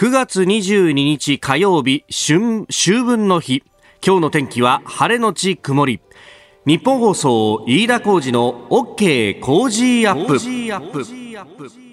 9月22日火曜日春秋分の日。今日の天気は晴れのち曇り。ニッポン放送飯田浩司の OK Cozy Up。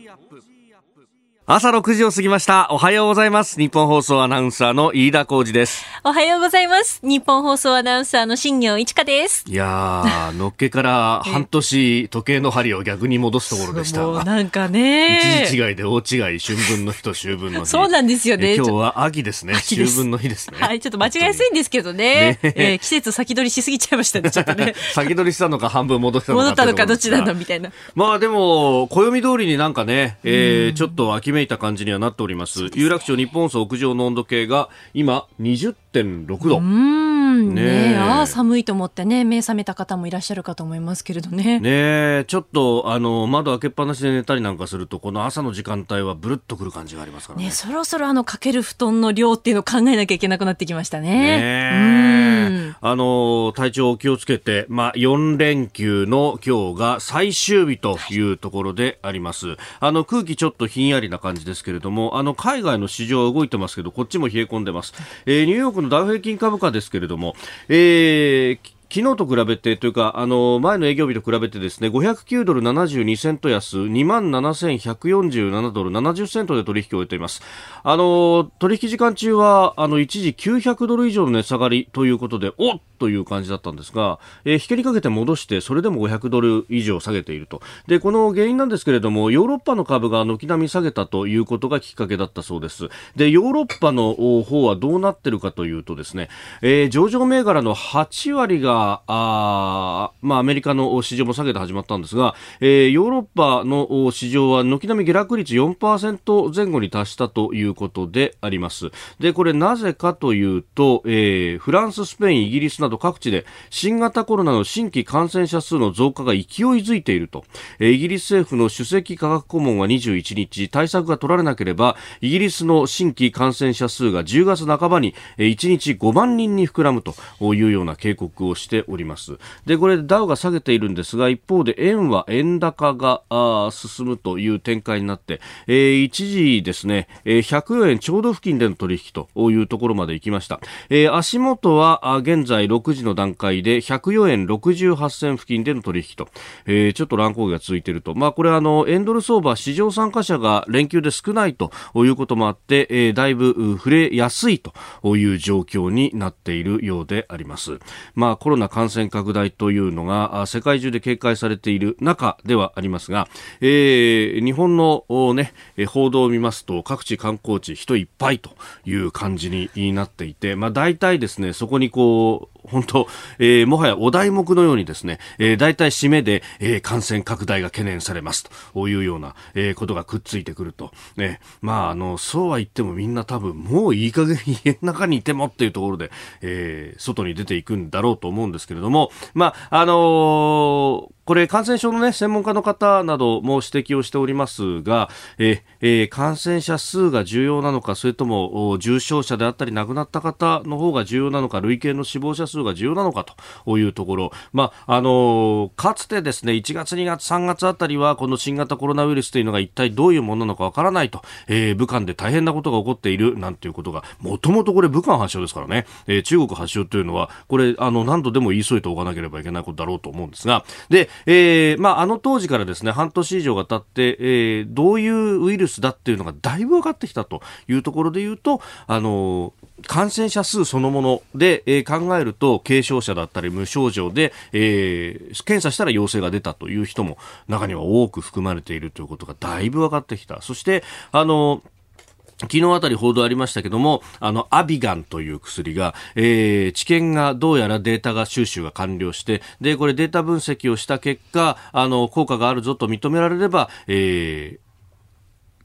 朝6時を過ぎました。おはようございます。ニッポン放送アナウンサーの飯田浩司です。おはようございます。ニッポン放送アナウンサーの新行市佳です。いやー、のっけから 半年時計の針を逆に戻すところでした。もうなんかね。一字違いで大違い、春分の日と秋分の日。そうなんですよね。今日は秋ですね。秋分の日ですね。はい、ちょっと間違いやすいんですけどね。ねえー、季節先取りしすぎちゃいましたね、ちょっとね。先取りしたのか半分戻したのか。戻ったのかどっちなのみたいな。まあでも、暦通りになんかね、えー、ちょっと秋めいた感じにはなっております。有楽町日本層屋上の温度計が今20 20.6度。うんねああ寒いと思ってね目覚めた方もいらっしゃるかと思いますけれどね。ねちょっとあの窓開けっぱなしで寝たりなんかするとこの朝の時間帯はブルッとくる感じがありますからね。ねそろそろあのかける布団の量っていうのを考えなきゃいけなくなってきましたね。ねあの体調を気をつけてまあ4連休の今日が最終日というところであります。あの空気ちょっとひんやりな感じですけれども。あの海外の市場は動いてますけどこっちも冷え込んでます、えー、ニューヨークのダウ平均株価ですけれども、えー昨日と比べてというか、あの、前の営業日と比べてですね、509ドル72セント安、27,147ドル70セントで取引を終えています。あの、取引時間中は、あの、一時900ドル以上の値下がりということで、おっという感じだったんですが、えー、引けにかけて戻して、それでも500ドル以上下げていると。で、この原因なんですけれども、ヨーロッパの株が軒並み下げたということがきっかけだったそうです。で、ヨーロッパの方はどうなってるかというとですね、えー、上場銘柄の8割があまあ、アメリカの市場も下げて始まったんですが、えー、ヨーロッパの市場は軒並み下落率4%前後に達したということであります。で、これなぜかというと、えー、フランス、スペイン、イギリスなど各地で新型コロナの新規感染者数の増加が勢いづいていると、えー、イギリス政府の首席科学顧問は21日、対策が取られなければ、イギリスの新規感染者数が10月半ばに1日5万人に膨らむというような警告をしてしております。で、これダウが下げているんですが、一方で円は円高が進むという展開になって、えー、一時ですね、えー、104円ちょうど付近での取引というところまで行きました。えー、足元は現在6時の段階で104円68銭付近での取引と、えー、ちょっと乱高下が続いていると。まあ、これあの、円ドル相場市場参加者が連休で少ないということもあって、えー、だいぶ触れやすいという状況になっているようであります。まあ、コロナ感染拡大というのが世界中で警戒されている中ではありますが、えー、日本の、ね、報道を見ますと各地観光地人いっぱいという感じになっていて、まあ、大体ですねそこにこう本当、えー、もはやお題目のようにですね、えー、大体締めで、えー、感染拡大が懸念されますというような、えー、ことがくっついてくると。ね、まあ、あの、そうは言ってもみんな多分もういい加減家の中にいてもっていうところで、えー、外に出ていくんだろうと思うんですけれども、まあ、あのーこれ感染症のね、専門家の方なども指摘をしておりますが、ええ感染者数が重要なのか、それとも重症者であったり亡くなった方の方が重要なのか、累計の死亡者数が重要なのかというところ、まあ、あのかつてですね、1月、2月、3月あたりは、この新型コロナウイルスというのが一体どういうものなのかわからないと、えー、武漢で大変なことが起こっているなんていうことが、もともとこれ武漢発祥ですからね、えー、中国発祥というのは、これ、あの、何度でも言い添えておかなければいけないことだろうと思うんですが、で、えー、まあ、あの当時からですね、半年以上が経って、えー、どういうウイルスだっていうのがだいぶ分かってきたというところで言うと、あの感染者数そのもので、えー、考えると軽症者だったり無症状で、えー、検査したら陽性が出たという人も中には多く含まれているということがだいぶ分かってきた。そして、あの昨日あたり報道ありましたけども、あの、アビガンという薬が、えー、治験がどうやらデータが収集が完了して、で、これデータ分析をした結果、あの、効果があるぞと認められれば、えー、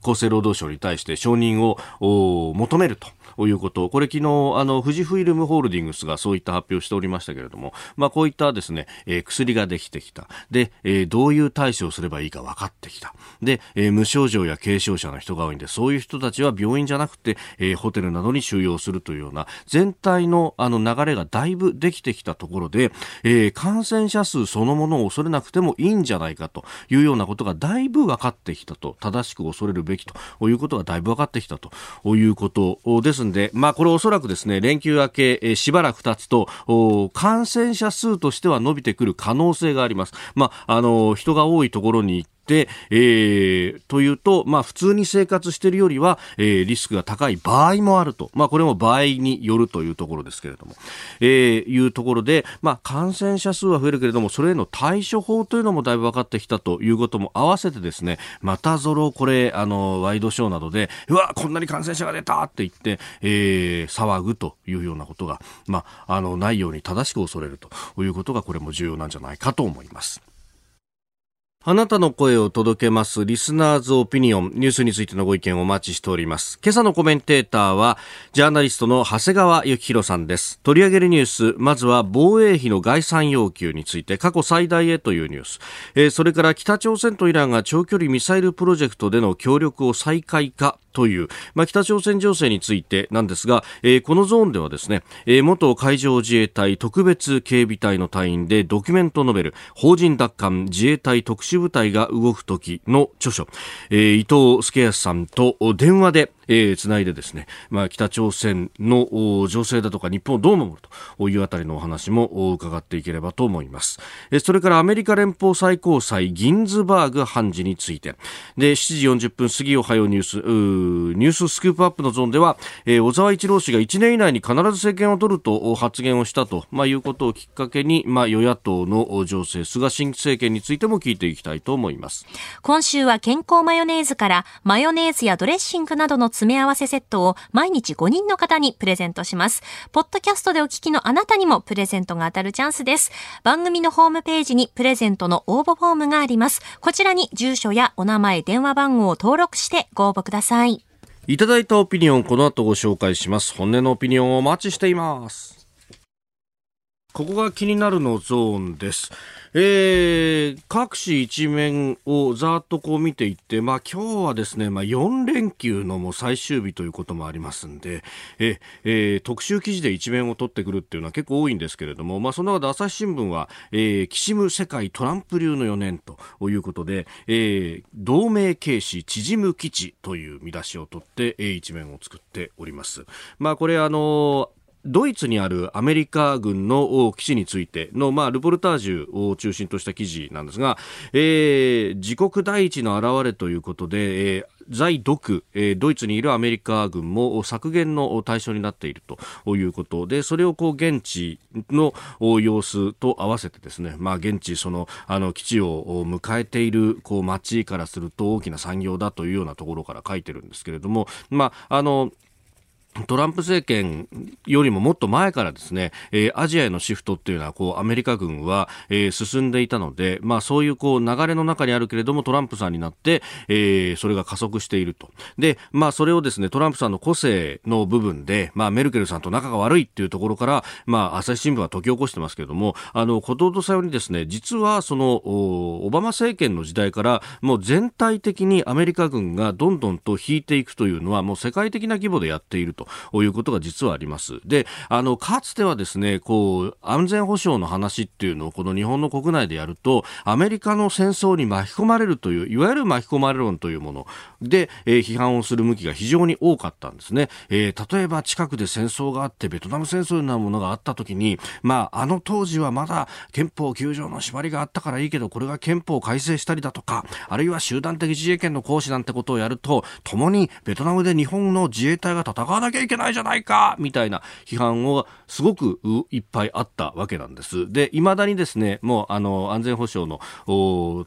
厚生労働省に対して承認を求めるとと。いうこと、これ昨日、あの、富士フイルムホールディングスがそういった発表しておりましたけれども、まあこういったですね、えー、薬ができてきた。で、えー、どういう対処をすればいいか分かってきた。で、えー、無症状や軽症者の人が多いんで、そういう人たちは病院じゃなくて、えー、ホテルなどに収容するというような、全体のあの流れがだいぶできてきたところで、えー、感染者数そのものを恐れなくてもいいんじゃないかというようなことがだいぶ分かってきたと、正しく恐れるべべきということがだいぶ分かってきたということですんで、まあ、これおそらくですね、連休明け、えしばらく経つと、感染者数としては伸びてくる可能性があります。まあ、あの、人が多いところに、えー、というと、まあ、普通に生活しているよりは、えー、リスクが高い場合もあると、まあ、これも場合によるというところですけれども、えー、いうところで、まあ、感染者数は増えるけれども、それへの対処法というのもだいぶ分かってきたということも合わせてですね、またぞろ、これ、あの、ワイドショーなどで、うわ、こんなに感染者が出たって言って、えー、騒ぐというようなことが、まあ、あの、ないように正しく恐れるということが、これも重要なんじゃないかと思います。あなたの声を届けますリスナーズオピニオンニュースについてのご意見をお待ちしております。今朝のコメンテーターはジャーナリストの長谷川幸宏さんです。取り上げるニュース、まずは防衛費の概算要求について過去最大へというニュース、えー、それから北朝鮮とイランが長距離ミサイルプロジェクトでの協力を再開かという、まあ、北朝鮮情勢についてなんですが、えー、このゾーンではですね、えー、元海上自衛隊特別警備隊の隊員でドキュメントノベル法人奪還自衛隊特殊部隊が動く時の著書、えー、伊藤助康さんと電話でえー、つないでですね、まあ、北朝鮮の情勢だとか日本をどう守るというあたりのお話も伺っていければと思います。えそれからアメリカ連邦最高裁ギンズバーグ判事について、で、7時40分過ぎおはようニュース、ーニューススクープアップのゾーンでは、えー、小沢一郎氏が1年以内に必ず政権を取ると発言をしたと、まあ、いうことをきっかけに、まあ、与野党の情勢、菅新政権についても聞いていきたいと思います。今週は健康マヨネーズからマヨネーズやドレッシングなどの詰め合わせセットを毎日5人の方にプレゼントします。ポッドキャストでお聞きのあなたにもプレゼントが当たるチャンスです。番組のホームページにプレゼントの応募フォームがあります。こちらに住所やお名前、電話番号を登録してご応募ください。いただいたオピニオン、この後ご紹介します。本音のオピニオンをお待ちしています。ここが気になるのゾーンです。えー、各紙一面をざっとこう見ていって、まあ今日はですね、まあ4連休のもう最終日ということもありますんで、ええー、特集記事で一面を取ってくるっていうのは結構多いんですけれども、まあその中で朝日新聞は、えー、きしむ世界トランプ流の4年ということで、えー、同盟軽視縮む基地という見出しを取って、えー、一面を作っております。まあこれあのードイツにあるアメリカ軍の基地についての、まあ、ルポルタージュを中心とした記事なんですが、えー、自国第一の表れということで、えー在独、えー、ドイツにいるアメリカ軍も削減の対象になっているということで、それをこう現地の様子と合わせてですね、まあ現地そのあの基地を迎えているこう街からすると大きな産業だというようなところから書いてるんですけれども、まああのトランプ政権よりももっと前からですね、えー、アジアへのシフトっていうのは、こう、アメリカ軍は、えー、進んでいたので、まあそういうこう、流れの中にあるけれども、トランプさんになって、えー、それが加速していると。で、まあそれをですね、トランプさんの個性の部分で、まあメルケルさんと仲が悪いっていうところから、まあ朝日新聞は解き起こしてますけれども、あの、こととさようにですね、実はその、オバマ政権の時代から、もう全体的にアメリカ軍がどんどんと引いていくというのは、もう世界的な規模でやっていると。ということが実はあります。で、あの、かつてはですね、こう、安全保障の話っていうのをこの日本の国内でやると、アメリカの戦争に巻き込まれるという、いわゆる巻き込まれ論というもので、えー、批判をする向きが非常に多かったんですね。えー、例えば近くで戦争があって、ベトナム戦争のようなものがあった時に、まあ、あの当時はまだ憲法9条の縛りがあったからいいけど、これが憲法改正したりだとか、あるいは集団的自衛権の行使なんてことをやると、共にベトナムで日本の自衛隊が戦わなきゃいけないじゃないかみたいな批判をすごくいっぱいあったわけなんです。で、未だにですね、もうあの安全保障の、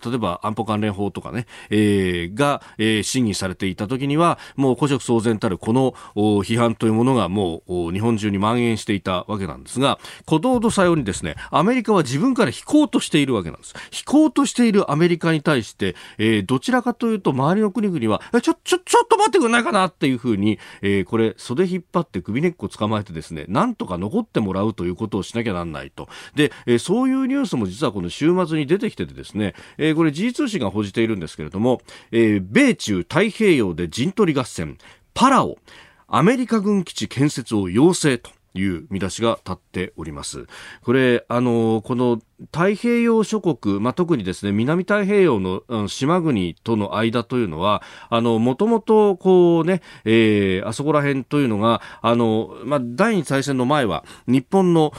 例えば安保関連法とかね、えー、が、えー、審議されていた時には、もう古色騒然たるこの批判というものがもう日本中に蔓延していたわけなんですが、鼓動とさようにですね、アメリカは自分から引こうとしているわけなんです。引こうとしているアメリカに対して、えー、どちらかというと周りの国々は、ちょ、ちょ、ちょっと待ってくれないかなっていうふうに、えー、これ袖引っ張って首根っこ捕まえてですね、なんとか残ってもらうということをしなきゃなんないと。で、え、そういうニュースも実はこの週末に出てきててですね、え、これ G 通信が報じているんですけれども、え、米中太平洋で陣取り合戦、パラオ、アメリカ軍基地建設を要請という見出しが立っております。これ、あの、この太平洋諸国、まあ、特にですね南太平洋の、島国との間というのはあのもともとこうね、えー、あそこら辺というのがあの、まあ、第二次大戦の前は日本の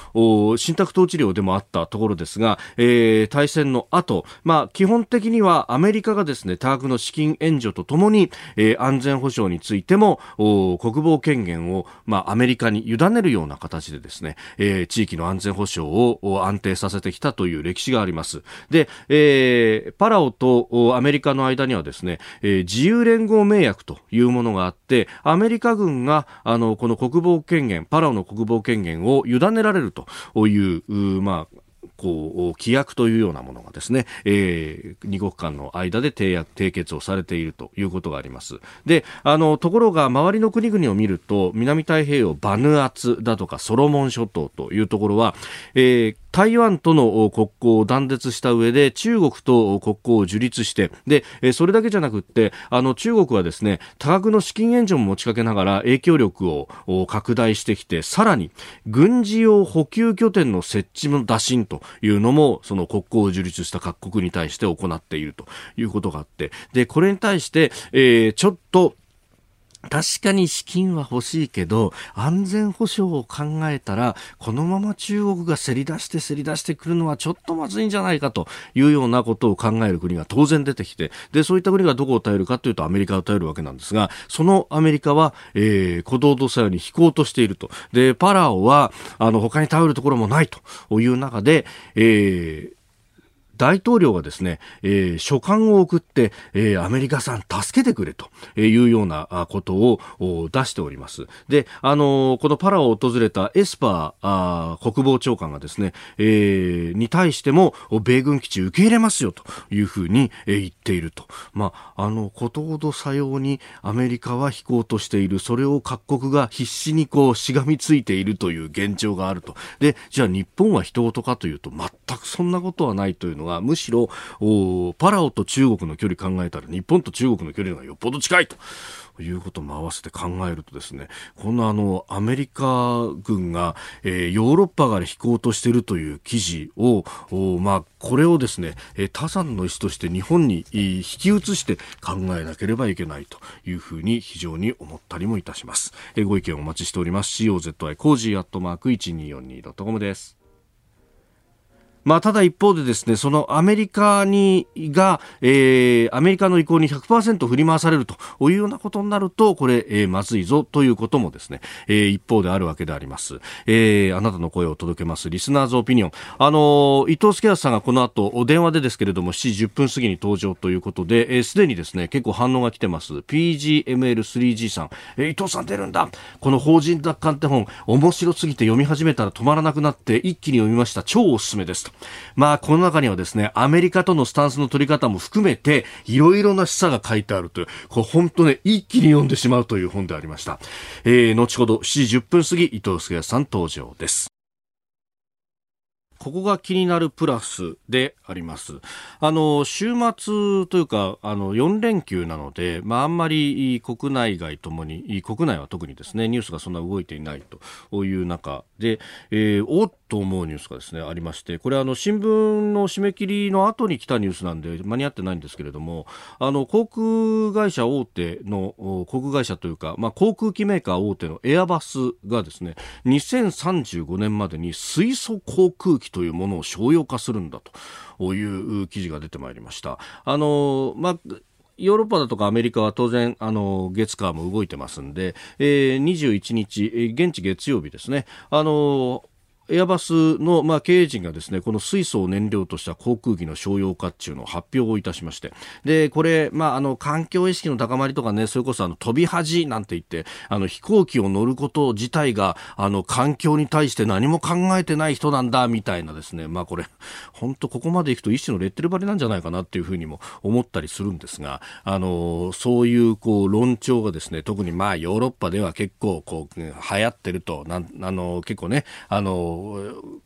信託統治領でもあったところですが、えー、大戦の後、まあ基本的にはアメリカがですね多額の資金援助とともに、えー、安全保障についても国防権限をまあアメリカに委ねるような形でですね、えー、地域の安全保障を安定させてきたという歴史があります。で、えー、パラオとアメリカの間にはですね、えー、自由連合盟約というものがあって、アメリカ軍があのこの国防権限、パラオの国防権限を委ねられるという、まあこう規約というようなものがですね、えー、二国間の間で締約締結をされているということがありますであのところが周りの国々を見ると南太平洋バヌアツだとかソロモン諸島というところは、えー台湾との国交を断絶した上で中国と国交を樹立してでそれだけじゃなくってあの中国はですね多額の資金援助も持ちかけながら影響力を拡大してきてさらに軍事用補給拠点の設置の打診というのもその国交を樹立した各国に対して行っているということがあってでこれに対して、えー、ちょっと確かに資金は欲しいけど、安全保障を考えたら、このまま中国がせり出してせり出してくるのはちょっとまずいんじゃないかというようなことを考える国が当然出てきて、で、そういった国がどこを頼るかというとアメリカを頼るわけなんですが、そのアメリカは、えー、鼓動とさように引こうとしていると。で、パラオは、あの、他に頼るところもないという中で、えー、大統領がですね、えー、書簡を送って、えー、アメリカさん助けてくれというようなことを出しております。で、あのー、このパラを訪れたエスパー国防長官がですね、えー、に対しても米軍基地受け入れますよというふうに、言っていると。まあ、あの、ことほどさようにアメリカは引こうとしている、それを各国が必死にこうしがみついているという現状があると。で、じゃあ日本は人事かというと全くそんなことはないというのがむしろパラオと中国の距離考えたら日本と中国の距離がよっぽど近いと。いうことも合わせて考えるとですね、このあの、アメリカ軍が、えー、ヨーロッパから引こうとしているという記事を、まあ、これをですねえ、他山の石として日本に引き移して考えなければいけないというふうに非常に思ったりもいたします。えー、ご意見お待ちしております。COZY コージーアットマーク 1242.com です。まあ、ただ一方でですね、そのアメリカに、が、えー、アメリカの意向に100%振り回されるというようなことになると、これ、えー、まずいぞということもですね、えー、一方であるわけであります。えー、あなたの声を届けます、リスナーズオピニオン。あの、伊藤助康さんがこの後、お電話でですけれども、7時10分過ぎに登場ということで、す、えー、で、にですね、結構反応が来てます。PGML3G さん、えー、伊藤さん出るんだこの法人奪還って本、面白すぎて読み始めたら止まらなくなって、一気に読みました。超おすすめですと。まあ、この中にはですね、アメリカとのスタンスの取り方も含めて、いろいろな示唆が書いてあるという、これ本当ね、一気に読んでしまうという本でありました。えー、後ほど7時10分過ぎ、伊藤助さん登場です。ここが気になるプラスであります。あの、週末というか、あの、4連休なので、まあ、あんまり国内外ともに、国内は特にですね、ニュースがそんな動いていないという中で、えー、おっと思うニュースがですね、ありまして、これあの、新聞の締め切りの後に来たニュースなんで、間に合ってないんですけれども、あの、航空会社大手の、航空会社というか、まあ、航空機メーカー大手のエアバスがですね、2035年までに水素航空機というものを商用化するんだという記事が出てまいりました。あの、まあ、ヨーロッパだとかアメリカは当然、あの、月火も動いてますんで、えー、21日、現地月曜日ですね、あの、エアバスの、まあ、経営陣がですねこの水素を燃料とした航空機の商用化中の発表をいたしまして。でこれ、まあ、あの環境意識の高まりとかねそれこそあの飛び恥なんて言ってあの飛行機を乗ること自体があの環境に対して何も考えてない人なんだみたいなですね。まあこれ本当ここまでいくと一種のレッテル張りなんじゃないかなっていうふうにも思ったりするんですがあのそういうこう論調がですね特にまあヨーロッパでは結構こう流行ってるとなんあの結構ねあの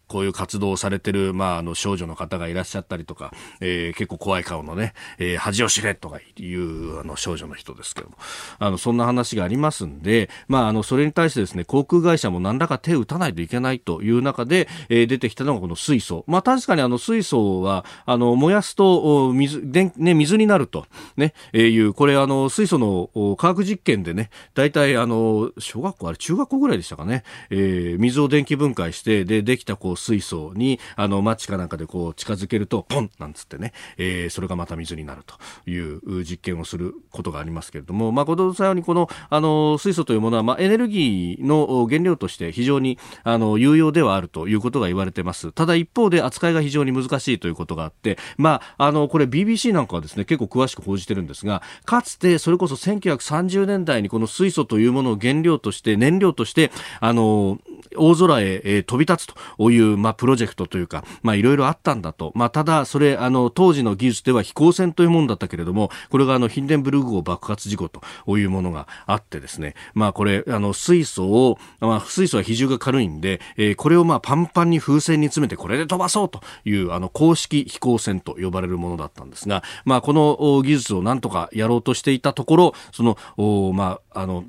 こういう活動をされてる、まあ、あの、少女の方がいらっしゃったりとか、えー、結構怖い顔のね、えー、恥を知れとかいう、あの、少女の人ですけども、あの、そんな話がありますんで、まあ、あの、それに対してですね、航空会社も何らか手を打たないといけないという中で、えー、出てきたのがこの水素。まあ、確かにあの、水素は、あの、燃やすと、水、でね、水になると、ね、えー、いう、これあの、水素の科学実験でね、大体あの、小学校、あれ中学校ぐらいでしたかね、えー、水を電気分解して、で、できたこう、水素に、あの、マッチかなんかでこう、近づけると、ポン!なんつってね、えー、それがまた水になるという実験をすることがありますけれども、まあ、ご同さようにこの、あの、水素というものは、まあ、エネルギーの原料として非常に、あの、有用ではあるということが言われてます。ただ一方で扱いが非常に難しいということがあって、まあ、あの、これ BBC なんかはですね、結構詳しく報じてるんですが、かつてそれこそ1930年代にこの水素というものを原料として、燃料として、あの、大空へ、え、飛び立つという、まあ、プロジェクトというか、まあ、いろいろあったんだと。まあ、ただ、それ、あの、当時の技術では飛行船というものだったけれども、これがあの、ヒンデンブルグ号爆発事故というものがあってですね、まあ、これ、あの、水素を、まあ、水素は比重が軽いんで、えー、これをまあ、パンパンに風船に詰めて、これで飛ばそうという、あの、公式飛行船と呼ばれるものだったんですが、まあ、この技術をなんとかやろうとしていたところ、その、まあ、あの、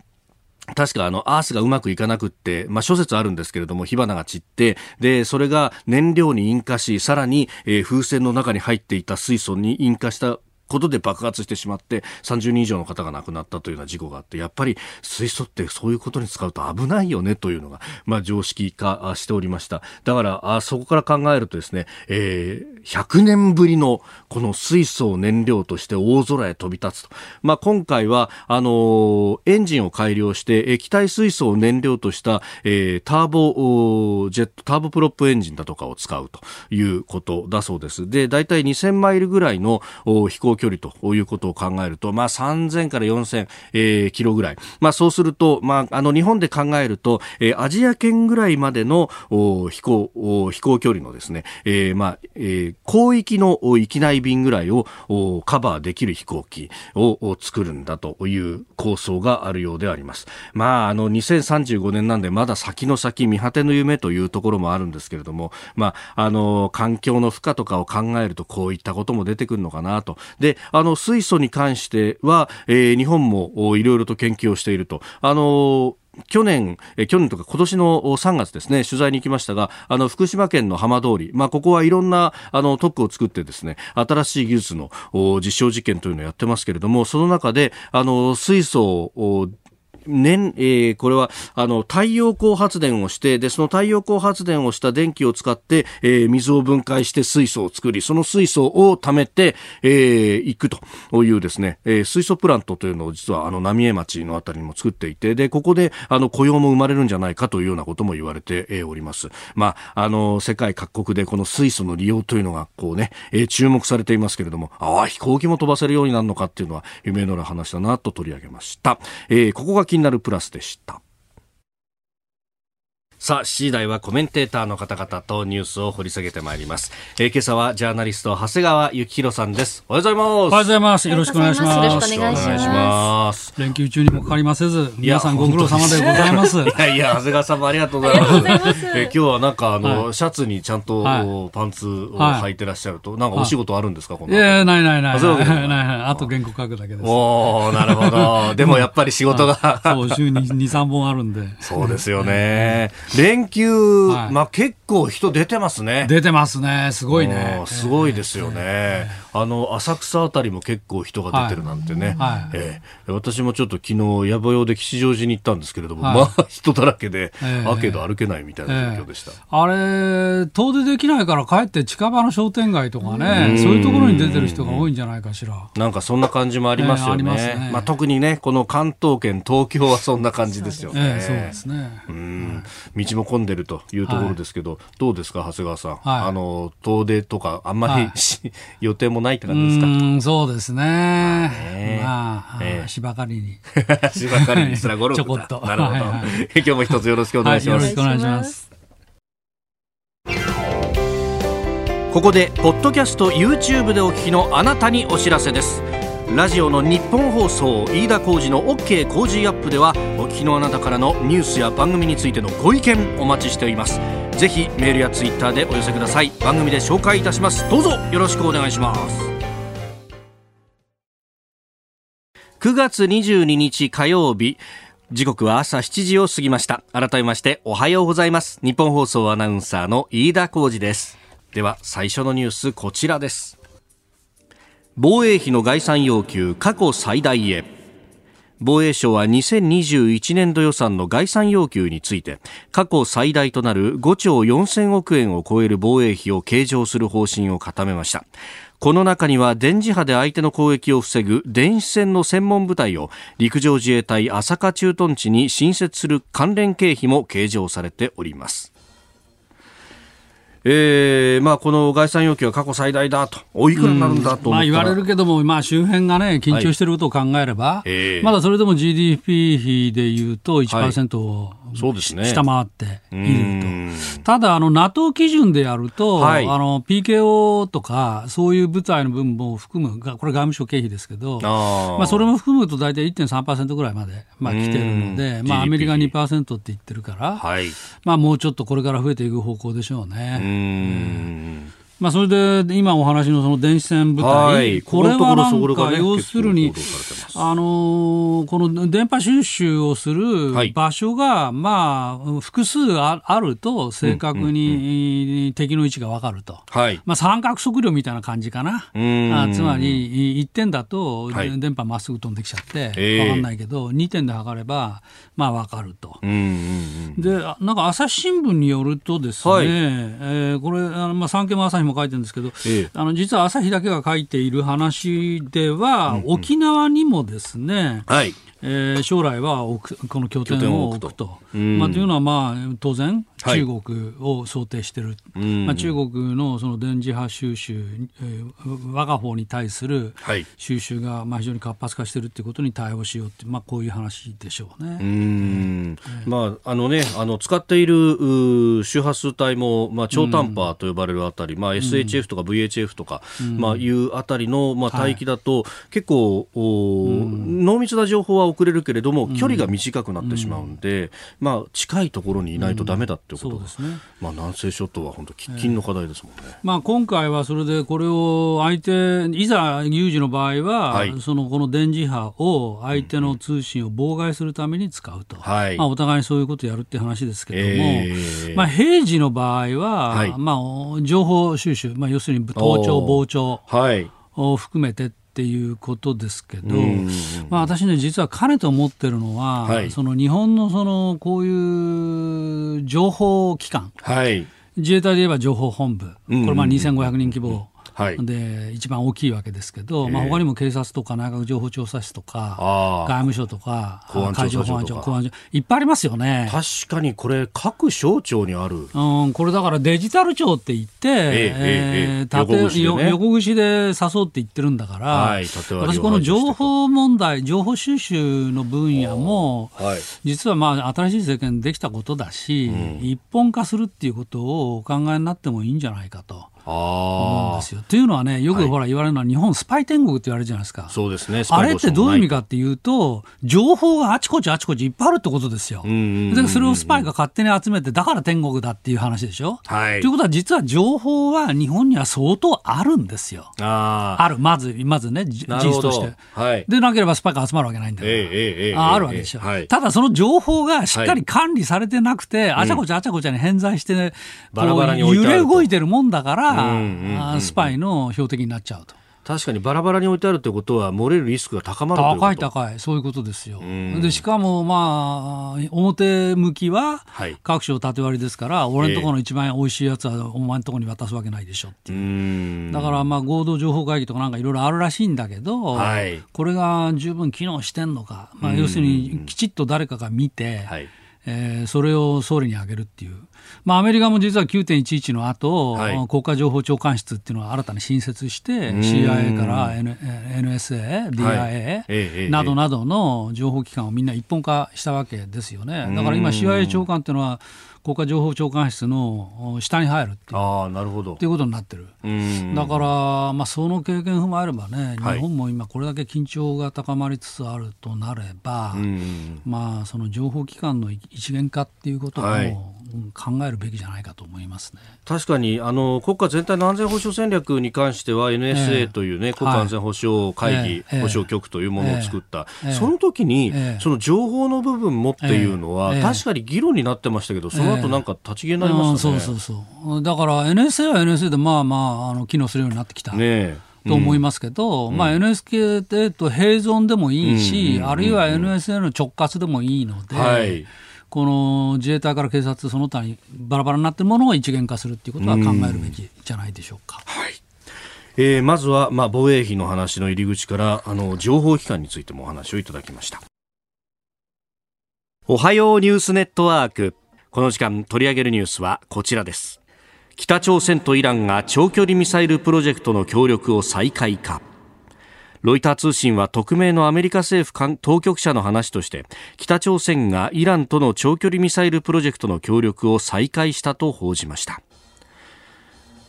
確かあの、アースがうまくいかなくって、まあ、諸説あるんですけれども、火花が散って、で、それが燃料に引火し、さらに、えー、風船の中に入っていた水素に引火したことで爆発してしまって30人以上の方が亡くなったというような事故があってやっぱり水素ってそういうことに使うと危ないよねというのが、まあ、常識化しておりました。だからあそこから考えるとですね、えー、100年ぶりのこの水素を燃料として大空へ飛び立つと、まあ、今回はあのー、エンジンを改良して液体水素を燃料とした、えー、ターボジェットターボプロップエンジンだとかを使うということだそうです。で大体2000マイルぐらいの飛行距離ということを考えると、まあ、3000から4000、えー、キロぐらい。まあ、そうすると、まあ、あの、日本で考えると、えー、アジア圏ぐらいまでの飛行、飛行距離のですね、えー、まあ、えー、広域の域内便ぐらいをカバーできる飛行機を作るんだという構想があるようであります。まあ、あの、2035年なんで、まだ先の先、見果ての夢というところもあるんですけれども、まあ、あの、環境の負荷とかを考えると、こういったことも出てくるのかなと。で、であの、水素に関しては、えー、日本もいろいろと研究をしていると。あの去年、去年とか今年の3月ですね、取材に行きましたが、あの、福島県の浜通り、まあ、ここはいろんな、あの、特区を作ってですね、新しい技術の実証実験というのをやってますけれども、その中で、あの、水素を年、えー、これは、あの、太陽光発電をして、で、その太陽光発電をした電気を使って、えー、水を分解して水素を作り、その水素を貯めて、えー、いくというですね、えー、水素プラントというのを実は、あの、浪江町のあたりにも作っていて、で、ここで、あの、雇用も生まれるんじゃないかというようなことも言われております。まあ、あの、世界各国でこの水素の利用というのが、こうね、えー、注目されていますけれども、ああ、飛行機も飛ばせるようになるのかっていうのは、夢のある話だなと取り上げました。えー、ここが気になるプラスでした。さあ、7時台はコメンテーターの方々とニュースを掘り下げてまいります。えー、今朝はジャーナリスト、長谷川幸宏さんです。おはようございます。おはようございます。よろしくお願いします。よろしくお願いします。連休中にもかかりませず、皆さんご苦労様でございます。いやいや、長谷川さんもありがとうございます。いますえー、今日はなんか、あの、はい、シャツにちゃんと、はい、パンツを履いてらっしゃると、なんかお仕事あるんですか、このいやないないない。ない ないない。あと原稿書くだけです。おなるほど。でもやっぱり仕事がそう、週に2、3本あるんで。そうですよね。連休はい、まあ結構人出てますね。出てますね。すごいね。すごいですよね。えー、あの、浅草あたりも結構人が出てるなんてね。はい、えー、私もちょっと昨日、野暮用で吉祥寺に行ったんですけれども、はい、まあ人だらけで、えー、あけど歩けないみたいな状況でした。えー、あれ、遠出できないから帰って近場の商店街とかね、そういうところに出てる人が多いんじゃないかしら。なんかそんな感じもありますよね。えー、ねまあ特にね、この関東圏、東京はそんな感じですよね。そうですね。うん。道も混んでるというところですけど、はい、どうですか、長谷川さん？はい、あの、遠出とか、あんまり、はい、予定もないって感じですか？うんそうですね。まあ、えー、芝刈りに。芝刈りにすらゴルフちょこっと。なるほど。はいはい、今日も一つよろしくお願いします。よろしくお願いします。ここで、ポッドキャスト YouTube でお聞きのあなたにお知らせです。ラジオの日本放送飯田浩二の OK 工事アップではお聞きのあなたからのニュースや番組についてのご意見お待ちしております。ぜひメールやツイッターでお寄せください。番組で紹介いたします。どうぞよろしくお願いします。9月22日火曜日時刻は朝7時を過ぎました。改めましておはようございます。日本放送アナウンサーの飯田浩二です。では最初のニュースこちらです。防衛費の概算要求過去最大へ。防衛省は2021年度予算の概算要求について過去最大となる5兆4000億円を超える防衛費を計上する方針を固めました。この中には電磁波で相手の攻撃を防ぐ電子戦の専門部隊を陸上自衛隊朝霞駐屯地に新設する関連経費も計上されております。えーまあ、この概算要求は過去最大だと、おいくらになるんだと、まあ、言われるけども、まあ、周辺がね、緊張していることを考えれば、はいえー、まだそれでも GDP 比でいうと1%を、はいそうですね、下回っていると。ただ、あの、NATO 基準でやると、はい、あの、PKO とか、そういう部隊の分も含む、これ外務省経費ですけど、あまあ、それも含むと大体1.3%ぐらいまで、まあ、来てるので、まあ、アメリカ2%って言ってるから、はい、まあ、もうちょっとこれから増えていく方向でしょうね。うんまあ、それで今お話のその電子戦部隊、はい、これはなんか要するに、あのこの電波収集をする場所が、まあ、複数あると正確に敵の位置が分かると、まあ、三角測量みたいな感じかな、あつまり1点だと電波まっすぐ飛んできちゃって分かんないけど、2点で測れば、まあ、分かると。でなんか朝日新聞によるとですね、はい、えー、これまあ、産経も朝日もも書いてるんですけど、ええ、あの実は朝日だけが書いている話では、うんうん、沖縄にもですね、はい。えー、将来はこの拠点を置くと。と。まあ、というのは、まあ、当然、中国を想定している、はい、まあ、中国のその電磁波収集、えー、我が方に対する収集がまあ非常に活発化しているということに対応しようって、まあ、こういう話でしょうね。うん。えー、まああのね、あの使っている周波数帯も、まあ、超短波と呼ばれるあたり、まあ、SHF とか VHF とか、まあ、いうあたりの、まあ、帯域だと、はい、結構お、濃密な情報は送れるけれども、距離が短くなってしまうんで、まあ、近いところにいないとだめだってことですね、まあ、南西諸島は本当、喫緊の課題ですもんね、えー、まあ、今回はそれで、これを相手、いざ有事の場合は、はい、そのこの電磁波を相手の通信を妨害するために使うと、はい。まあ、お互いにそういうことをやるっていう話ですけれども、えー、まあ、平時の場合は、はい、まあ、情報収集、まあ、要するに盗聴、傍聴を含めてっていうことですけど、まあ、私ね、実は彼と思ってるのは、はい、その日本のそのこういう情報機関、はい、自衛隊で言えば情報本部、これまあ2500人規模はい、で一番大きいわけですけど、まあ他にも警察とか内閣情報調査室とか、外務省とか、海上保安庁、公安庁、いっぱいありますよね。確かにこれ、各省庁にある。うん、これだからデジタル庁って言って、えええ横串で、ね、横串で誘って言ってるんだから、はい、私、この情報問題、情報収集の分野も、はい、実はまあ新しい政権できたことだし、うん、一本化するっていうことをお考えになってもいいんじゃないかと。思うんですよ。というのはね、よくほら言われるのは、日本スパイ天国って言われるじゃないですか。そうですね。あれってどういう意味かっていうと、情報があちこちあちこちいっぱいあるってことですよ。で、それをスパイが勝手に集めて、だから天国だっていう話でしょ。はい。ということは、実は情報は日本には相当あるんですよ。ああ。ある。まず、まずね、事実として。はい。でなければスパイが集まるわけないんだから。えー、えー、ああるわけでしょ、はい。ただ、その情報がしっかり管理されてなくて、あちゃこちゃあちゃこちゃに偏在して、ね、バラバラに揺れ動いてるもんだから、うんスパイの標的になっちゃうと。確かにバラバラに置いてあるということは漏れるリスクが高まる高い高いそういうことですよ。でしかもまあ表向きは各省縦割りですから、はい、俺のところの一番おいしいやつはお前のところに渡すわけないでしょっていう。だからまあ合同情報会議とかなんかいろいろあるらしいんだけど、はい、これが十分機能してんのか、まあ、要するにきちっと誰かが見て、はいえー、それを総理に挙げるっていう、まあ、アメリカも実は9.11の後、はい、国家情報長官室っていうのを新たに新設して、CIA から、N、NSA、DIA、などなどの情報機関をみんな一本化したわけですよね。だから今 CIA 長官っていうのは国家情報長官室の下に入るっていう。あなるほど。っていうことになってる。だから、まあ、その経験踏まえればね、日本も今これだけ緊張が高まりつつあるとなれば、まあ、その情報機関の一元化っていうことも考えるべきじゃないかと思いますね。確かにあの国家全体の安全保障戦略に関しては NSA というね、えー、国家安全保障会議、えー、保障局というものを作った、えー、その時に、その情報の部分もっていうのは、確かに議論になってましたけどその後なんか立ち消えになりましたね、そうそうそう。だから NSA は NSA でまあまああの機能するようになってきた。ねと思いますけど、うん、まあ、NSK でと併存でもいいし、うん、あるいは NSA の直轄でもいいので、はい、この自衛隊から警察、その他にバラバラになっているものを一元化するということは考えるべきじゃないでしょうか。はい、えー、まずは、まあ、防衛費の話の入り口からあの情報機関についてもお話をいただきました。おはようニュースネットワーク。この時間取り上げるニュースはこちらです。北朝鮮とイランが長距離ミサイルプロジェクトの協力を再開か。ロイター通信は匿名のアメリカ政府当局者の話として北朝鮮がイランとの長距離ミサイルプロジェクトの協力を再開したと報じました。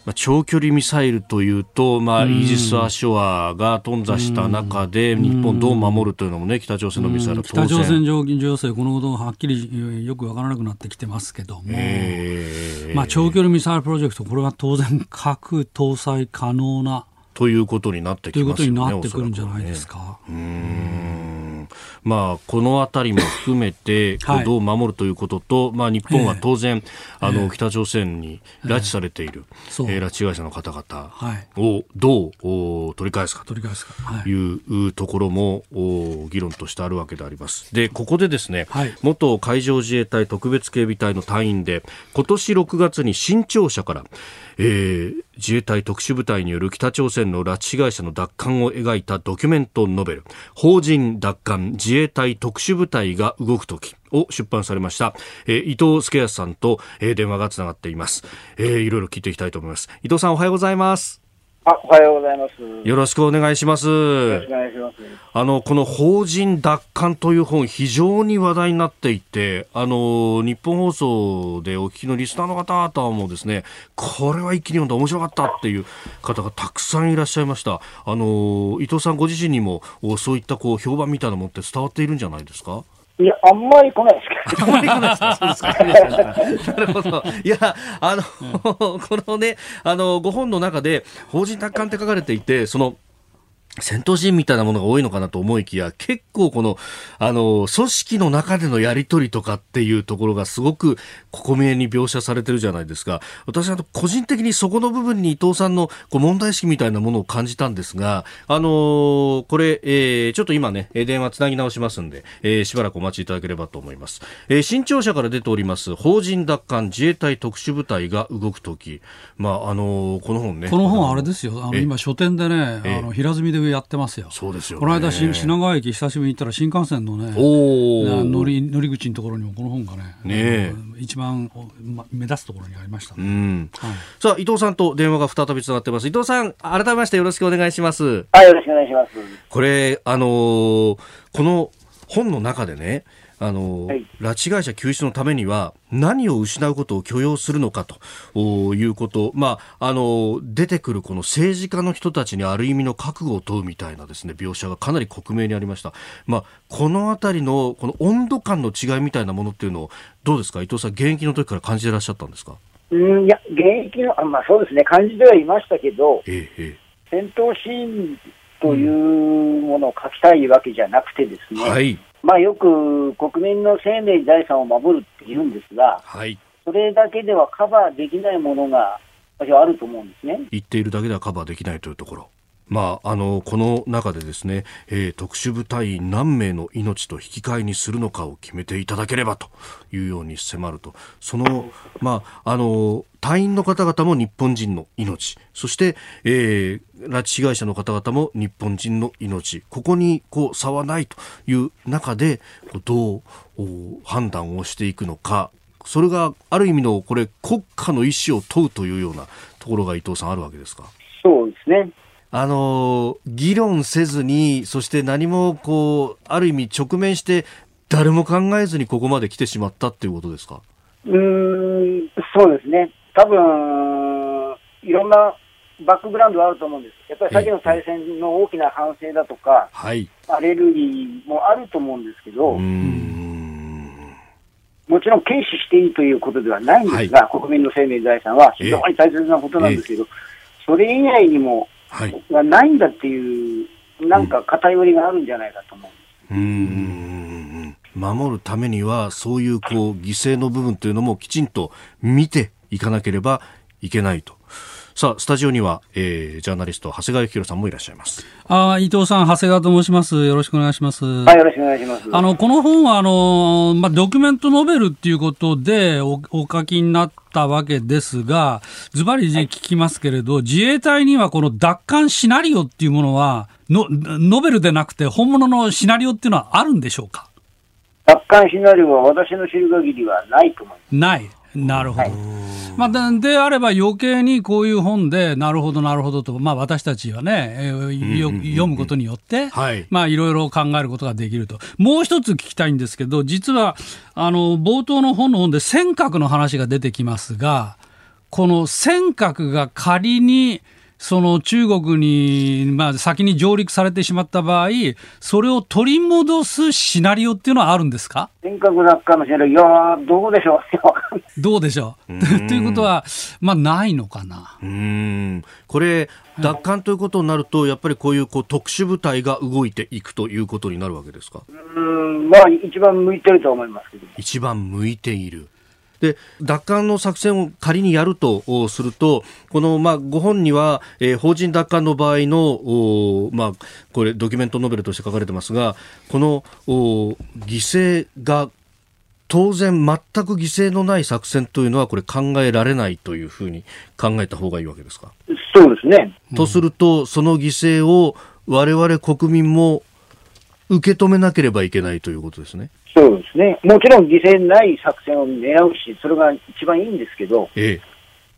まあ、長距離ミサイルというと、まあ、イージス・アショアが頓挫した中で、日本どう守るというのもね、北朝鮮のミサイル北朝鮮情勢、このことがはっきりよくわからなくなってきてますけども、えー、まあ、長距離ミサイルプロジェクト、これは当然、核搭載可能なということになってきますよね。ということになってくるんじゃないですか。ね、うん。まあ、このあたりも含めて、どう守るということと、はい、まあ、日本は当然、えー、あの、北朝鮮に拉致されている、えー、えー、拉致会社の方々をどう、お取り返すか。というところもお議論としてあるわけであります。で、ここでですね、はい、元海上自衛隊特別警備隊の隊員で、今年6月に新庁舎から、えー、自衛隊特殊部隊による北朝鮮の拉致被害者の奪還を描いたドキュメントノベル「法人奪還自衛隊特殊部隊が動く時」を出版されました、えー、伊藤助康さんと、えー、電話がつながっています、えー、いろいろ聞いていきたいと思います。伊藤さんおはようございます。あ、おはようございます。よろしくお願いします。よろしくお願いします。あの、この法人奪還という本、非常に話題になっていて、あの、日本放送でお聞きのリスナーの方々もですね、これは一気に読んで面白かったっていう方がたくさんいらっしゃいました。あの、伊藤さんご自身にも、そういったこう、評判みたいなものって伝わっているんじゃないですか？いや、あんまり来ないですけど。あんまり来ないですか？そうですか。なるほど。いや、あの、うん、このね、あの、ご本の中で、法人達観って書かれていて、その、戦闘シーンみたいなものが多いのかなと思いきや、結構この、あの、組織の中でのやりとりとかっていうところがすごくこめに描写されてるじゃないですか。私は個人的にそこの部分に伊藤さんのこう問題意識みたいなものを感じたんですが、あのー、これ、えー、ちょっと今ね、電話つなぎ直しますんで、えー、しばらくお待ちいただければと思います。えー、新庁舎から出ております、法人奪還自衛隊特殊部隊が動くとき、まあ、あのー、この本ね。この本あれですよ。あの、今書店でね、あの、平積みでやってますよ。そうですよ、ね、この間品川駅久しぶりに行ったら新幹線のね乗り乗り口のところにもこの本がねね一番目立つところにありました、ね、うん。はい、さあ伊藤さんと電話が再びつながってます。伊藤さん改めましてよろしくお願いします。はいよろしくお願いします。これあのー、この本の中でねあの、はい、拉致会社救出のためには何を失うことを許容するのかということ、まあ、あの出てくるこの政治家の人たちにある意味の覚悟を問うみたいなですね描写がかなり克明にありました、まあ、この辺りのこの温度感の違いみたいなものっていうのをどうですか？伊藤さん現役の時から感じていらっしゃったんですか？うんいや現役のあ、まあ、そうですね。感じてはいましたけど、ええ、戦闘シーンというものを書きたいわけじゃなくてですね、はいまあ、よく国民の生命、財産を守るって言うんですが、はい、それだけではカバーできないものが私はあると思うんですね。言っているだけではカバーできないというところ。まあ、あのこの中でですね、えー、特殊部隊員何名の命と引き換えにするのかを決めていただければというように迫ると。その、まあ、あの隊員の方々も日本人の命。そして、えー、拉致被害者の方々も日本人の命。ここにこう差はないという中でどう判断をしていくのか。それがある意味のこれ国家の意思を問うというようなところが伊藤さんあるわけですか？そうですね。あの、議論せずに、そして何もこう、ある意味直面して、誰も考えずにここまで来てしまったっていうことですか？うん、そうですね。多分、いろんなバックグラウンドはあると思うんです。やっぱり先の再選の大きな反省だとか、はい、アレルギーもあると思うんですけど、うん。もちろん軽視していいということではないんですが、はい、国民の生命財産は非常に大切なことなんですけど、えー、それ以外にも、はい、がないんだっていう、なんか偏りがあるんじゃないかと思う。うん守るためには、そういうこう犠牲の部分というのもきちんと見ていかなければいけないと。さあ、スタジオには、えー、ジャーナリスト、長谷川幸宏さんもいらっしゃいます。あ伊藤さん、長谷川と申します。よろしくお願いします。はい、よろしくお願いします。あの、この本は、あの、まあ、ドキュメントノベルっていうことでお、お書きになったわけですが、ズバリ聞きますけれど、はい、自衛隊にはこの奪還シナリオっていうものは、の、ノベルでなくて本物のシナリオっていうのはあるんでしょうか？奪還シナリオは私の知る限りはないと思います。ない。なるほど。はいまあ、であれば余計にこういう本で、なるほど、なるほどと、まあ、私たちはね、えー、読むことによって、はい、まあ、いろいろ考えることができると。もう一つ聞きたいんですけど、実は、あの、冒頭の本の本で尖閣の話が出てきますが、この尖閣が仮に、その中国に、まあ、先に上陸されてしまった場合、それを取り戻すシナリオっていうのはあるんですか？尖閣落下のシナリオ、いやどうでしょう。どうでしょう？ということは、まあ、ないのかな？うんこれ、奪還ということになると、やっぱりこういうこう特殊部隊が動いていくということになるわけですか？うん、まあ、一番向いてると思います一番向いている。で奪還の作戦を仮にやるとするとこの、まあ、ご本には、えー、法人奪還の場合の、まあ、これドキュメントノベルとして書かれてますがこの犠牲が当然全く犠牲のない作戦というのはこれ考えられないというふうに考えた方がいいわけですか？そうですね。とすると、その犠牲を我々国民も受け止めなければいけないということですね。そうですね、もちろん犠牲ない作戦を狙うし、それが一番いいんですけど、え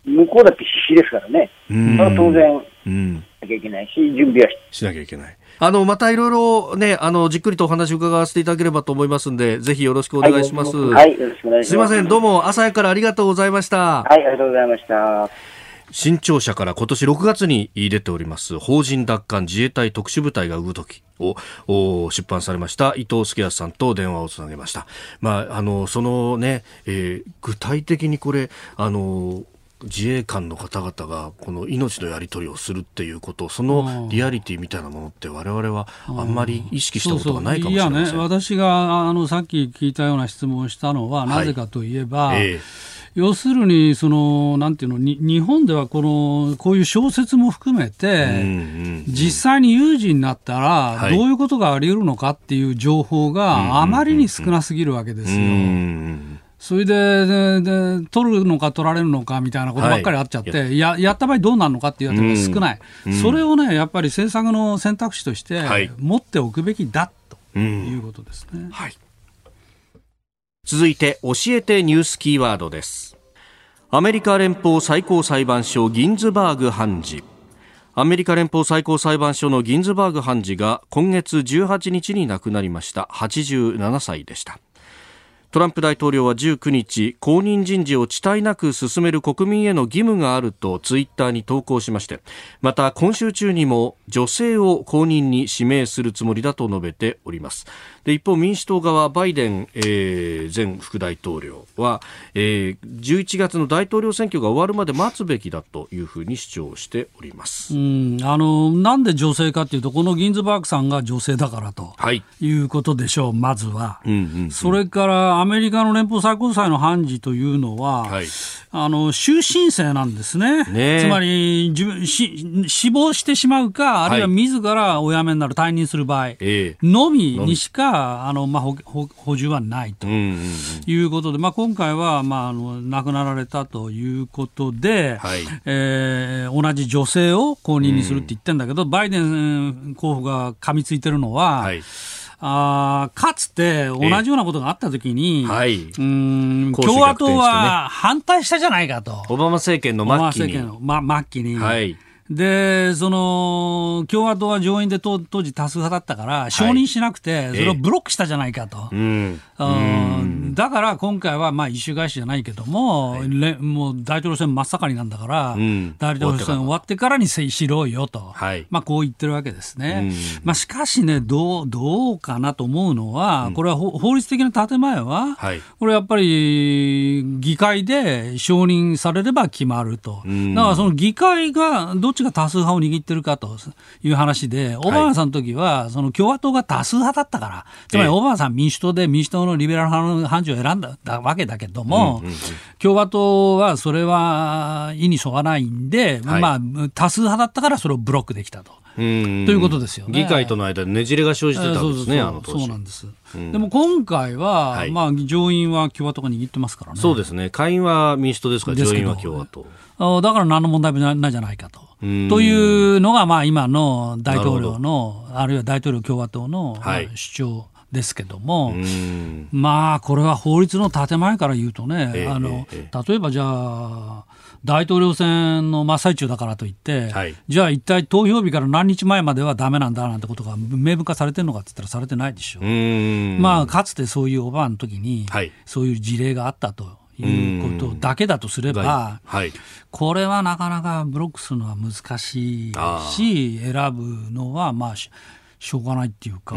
え、向こうだって必死ですからね、それは当然、うん、しなきゃいけないし、準備はしなきゃいけない。あの、またいろいろね、あの、じっくりとお話を伺わせていただければと思いますんで、ぜひよろしくお願いします。はい、よろしくお願いします。すいません、どうも朝からありがとうございました。はい、ありがとうございました。新潮社から今年6月に出ております法人奪還自衛隊特殊部隊が動く時を出版されました伊藤助康さんと電話をつなげました。まあ、あの、そのね、えー、具体的にこれ、あの、自衛官の方々がこの命のやり取りをするっていうことそのリアリティみたいなものって我々はあんまり意識したことがないかもしれません。そうそう。いやね、私があのさっき聞いたような質問をしたのはなぜかといえば、はいえ。ー要するにそのなんていうの日本ではこのこういう小説も含めて、実際に有事になったらどういうことがあり得るのかっていう情報があまりに少なすぎるわけですよ。それででで取るのか取られるのかみたいなことばっかりあっちゃって、はい、ややった場合どうなるのかっていうのが少ない、それをねやっぱり政策の選択肢として持っておくべきだということですね。はい続いて教えてニュースキーワードです。アメリカ連邦最高裁判所ギンズバーグ判事。アメリカ連邦最高裁判所のギンズバーグ判事が今月18日に亡くなりました。87歳でした。トランプ大統領は19日後任人事を遅滞なく進める国民への義務があるとツイッターに投稿しましてまた今週中にも女性を後任に指名するつもりだと述べております。で一方民主党側バイデン、えー、前副大統領は、えー、11月の大統領選挙が終わるまで待つべきだというふうに主張しております。うんあのなんで女性かというとこのギンズバーグさんが女性だからと、はい、いうことでしょうまずは、うんうんうん、それからアメリカの連邦最高裁の判事というのは、はい、あの終身制なんですね、ねつまりし死亡してしまうか、あるいは自らお辞めになる、退任する場合。のみにしか、あのまあ、補補充はないということで、まあ、今回は、まあ、あの亡くなられたということで、はい、えー、同じ女性を後任にするって言ってるんだけど、バイデン候補が噛みついてるのは、はいあかつて同じようなことがあったときに、はい、うん共和党は反対したじゃないかと。オバマ政権の末期に。オバマ政権の、ま、末期に。はいで、その、共和党は上院で当時多数派だったから、承認しなくて、それをブロックしたじゃないかと。えー、うん。だから今回は、まあ、一周返しじゃないけども、はい、もう大統領選真っ盛りなんだから、うん、大統領選終わってからにしろよと、はい、まあ、こう言ってるわけですね。まあ、しかしね、どう、どうかなと思うのは、これは法律的な建前は、はい、これやっぱり議会で承認されれば決まると。だからその議会がどっちが多数派を握ってるかという話で、オバマさんの時は、その共和党が多数派だったから、つまりオバマさん民主党で民主党のリベラル派の判事を選んだわけだけども、共和党はそれは意にそがないんで、はい、まあ、多数派だったからそれをブロックできたと。ということですよね。議会との間でねじれが生じてたんですね、あの当時。そうなんです。うん、でも今回は、はい、まあ、上院は共和党が握ってますからね。そうですね。下院は民主党ですから、上院は共和党。だから何の問題もないじゃないかと。というのが、まあ、今の大統領の、あるいは大統領共和党の主張ですけども、まあ、これは法律の建前から言うとね、えー、あの、えー、例えばじゃあ、大統領選の真っ最中だからといって、はい、じゃあ一体投票日から何日前まではだめなんだなんてことが明文化されてるのかって言ったらされてないでしょ。う。まあ、かつてそういうオバマの時に、はい、そういう事例があったと。いうことだけだとすれば、はい、これはなかなかブロックするのは難しいし、選ぶのはまあしょうがないっていうか、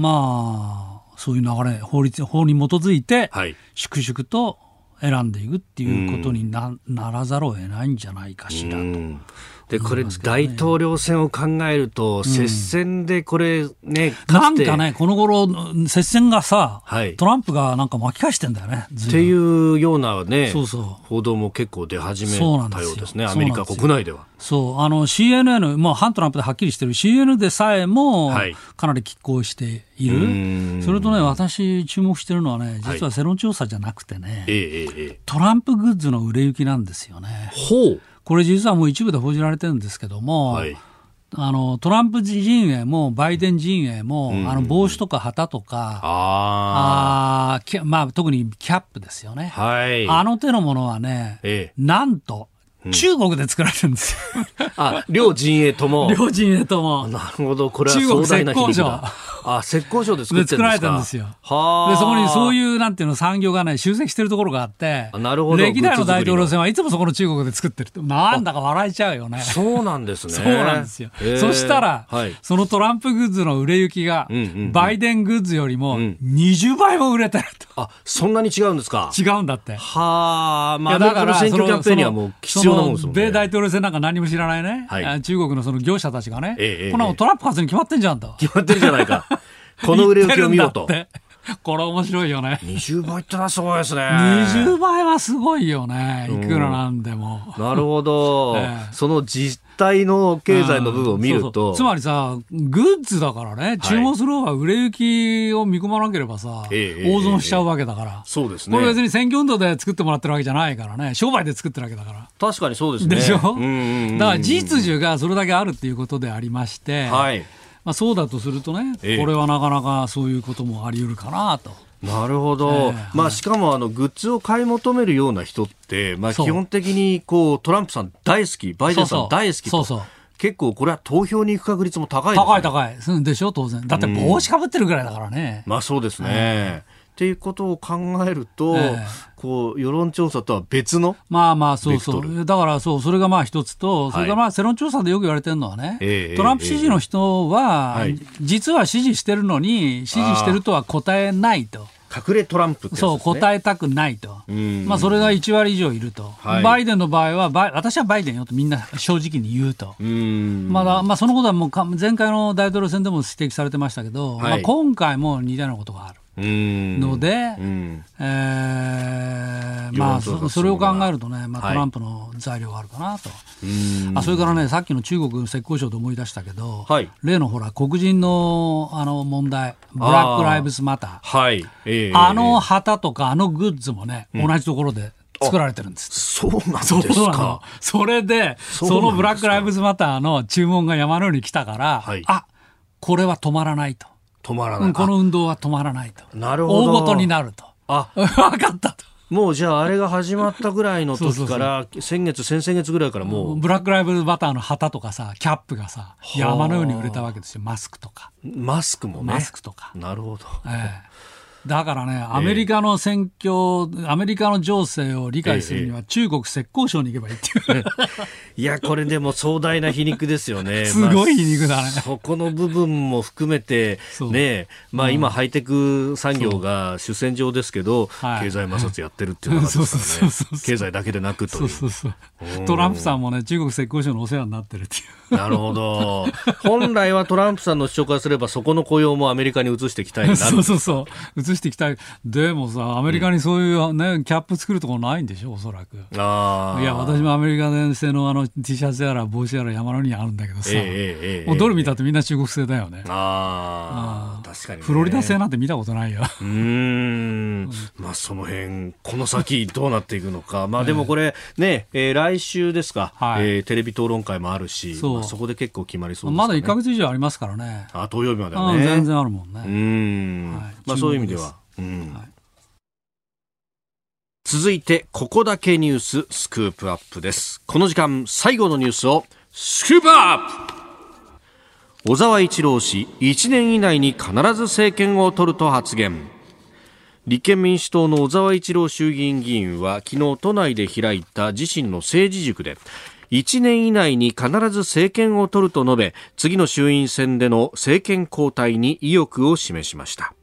まあ、そういう流れ、法律、法に基づいて、粛々と選んでいくっていうことにな,、ならざるを得ないんじゃないかしらと。で、これ、大統領選を考えると、接戦でこれね、なんかね、この頃、接戦がさ、はい、トランプがなんか巻き返してんだよね。っていうようなね、そうそう。報道も結構出始めたようですね、アメリカ国内では。そう、あの、CNN、まあ、反トランプではっきりしてる。CNN でさえも、かなり拮抗している。はい、それとね、私注目してるのはね、実は世論調査じゃなくてね、はい、トランプグッズの売れ行きなんですよね。ほう。これ実はもう一部で報じられてるんですけども、はい、あのトランプ陣営もバイデン陣営も、うん、あの帽子とか旗とか、ああまあ、特にキャップですよね、はい、あの手のものはね、ええ、なんと中国で作られるんですよ。あ、両陣営とも。両陣営とも。なるほど、これは壮大な響きだ。あ、石膏省で作ってるんですか作られたんですよ。はで、そこにそういう、なんていうの、産業がね、集積してるところがあって、なるほど。歴代の大統領選はいつもそこの中国で作ってるなんだか笑えちゃうよね。そうなんですね。そうなんですよ。そしたら、はい、そのトランプグッズの売れ行きが、バイデングッズよりも20倍も売れてると。あ、そんなに違うんですか違うんだって。はあ、まあ、だから、選挙キャンペーンにはもう必要米大統領選なんか何も知らないね、はい、中国のその業者たちがね、ええ、こんなトランプ勝つに決まってんじゃんと。決まってるじゃないか。この売れ行きを見ろと。これ面白いよね。20倍ってのはすごいですね。20倍はすごいよね。いくらなんでも。なるほど。ええ、その実態の経済の部分を見ると。そうそうつまりさ、グッズだからね、注文する方が売れ行きを見込まなければさ、え、大損しちゃうわけだから。そうですね。これ別に選挙運動で作ってもらってるわけじゃないからね、商売で作ってるわけだから。確かにそうですね。でしょ？だから実需がそれだけあるっていうことでありまして、はい。まあ、そうだとするとね、ええ、これはなかなかそういうこともあり得るかなと。なるほど、えー、まあ、しかもあのグッズを買い求めるような人って、まあ、基本的にこうトランプさん大好き、バイデンさん大好きと。そうそう結構これは投票に行く確率も高い、ね、高い高い。でしょ当然。だって帽子かぶってるぐらいだからね。まあそうですね。っていうことを考えると、えー、こう世論調査とは別のまあまあそうそう。だからそうそれがまあ一つと、それからまあ世論調査でよく言われてるのはね、トランプ支持の人は、実は支持してるのに支持してるとは答えないと。隠れトランプ、ね、そう答えたくないと、まあ、それが1割以上いると、はい、バイデンの場合は私はバイデンよとみんな正直に言うと、まだまあ、そのことはもう前回の大統領選でも指摘されてましたけど、はい、まあ、今回も似たようなことがある。ので、えー、まあそ、それを考えるとね、まあ、トランプの材料があるかなと、あそれからね、さっきの中国浙江省で思い出したけど、はい、例のほら、黒人のあの問題、ブラック・ライブズ・マター、はいえ。ー、あの旗とか、あのグッズもね、同じところで作られてるんです。そうなんですか？それで、そのブラック・ライブズ・マターの注文が山のように来たから、はい、あこれは止まらないと。止まらない。この運動は止まらないと。なるほど。大ごとになると。あ、分かったと。もうじゃああれが始まったぐらいの時から先月先々月ぐらいからもう。ブラックライブバターの旗とかさキャップがさ山のように売れたわけですよ。マスクとか。マスクもね。マスクとか。なるほど、ええだからね、アメリカの選挙、えー、アメリカの情勢を理解するには、中国浙江省に行けばいいっていう。いや、これでも壮大な皮肉ですよね。すごい皮肉だね。まあ、そこの部分も含めて、ね、まあ今、ハイテク産業が主戦場ですけど、経済摩擦やってるっていうのがですからね。経済だけでなくとそうそうそう。トランプさんもね、中国浙江省のお世話になってるっていう。なるほど。本来はトランプさんの主張からすれば、そこの雇用もアメリカに移していきたいな そうそうそう。移していきたい。でもさ、アメリカにそういうね、キャップ作るところないんでしょ、おそらく。ああ。いや、私もアメリカ製のあの T シャツやら帽子やら山のにあるんだけどさ、えーえー、もうどれ見たってみんな中国製だよね。ああ。確かに、ね、フロリダ製なんて見たことないよ。うん。まあ、その辺、この先どうなっていくのか。まあ、でもこれ、ね、えー、来週ですか、はい、えー、テレビ討論会もあるし、そ,、まあ、そこで結構決まりそうです、ね、まだ1か月以上ありますからね。あ、土曜日まではね。全然あるもんね。うん。はい、まあ、そういう意味では。うん。はい続いて、ここだけニューススクープアップです。この時間、最後のニュースをスクープアップ小沢一郎氏、1年以内に必ず政権を取ると発言。立憲民主党の小沢一郎衆議院議員は昨日都内で開いた自身の政治塾で1年以内に必ず政権を取ると述べ次の衆院選での政権交代に意欲を示しました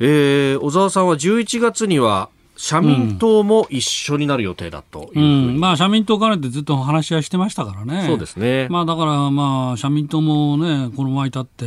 えー、小沢さんは11月には社民党も一緒になる予定だという、うん、まあ、社民党からってずっと話し合いしてましたからね。そうですね。まあ、だから、まあ、社民党もね、この前たって、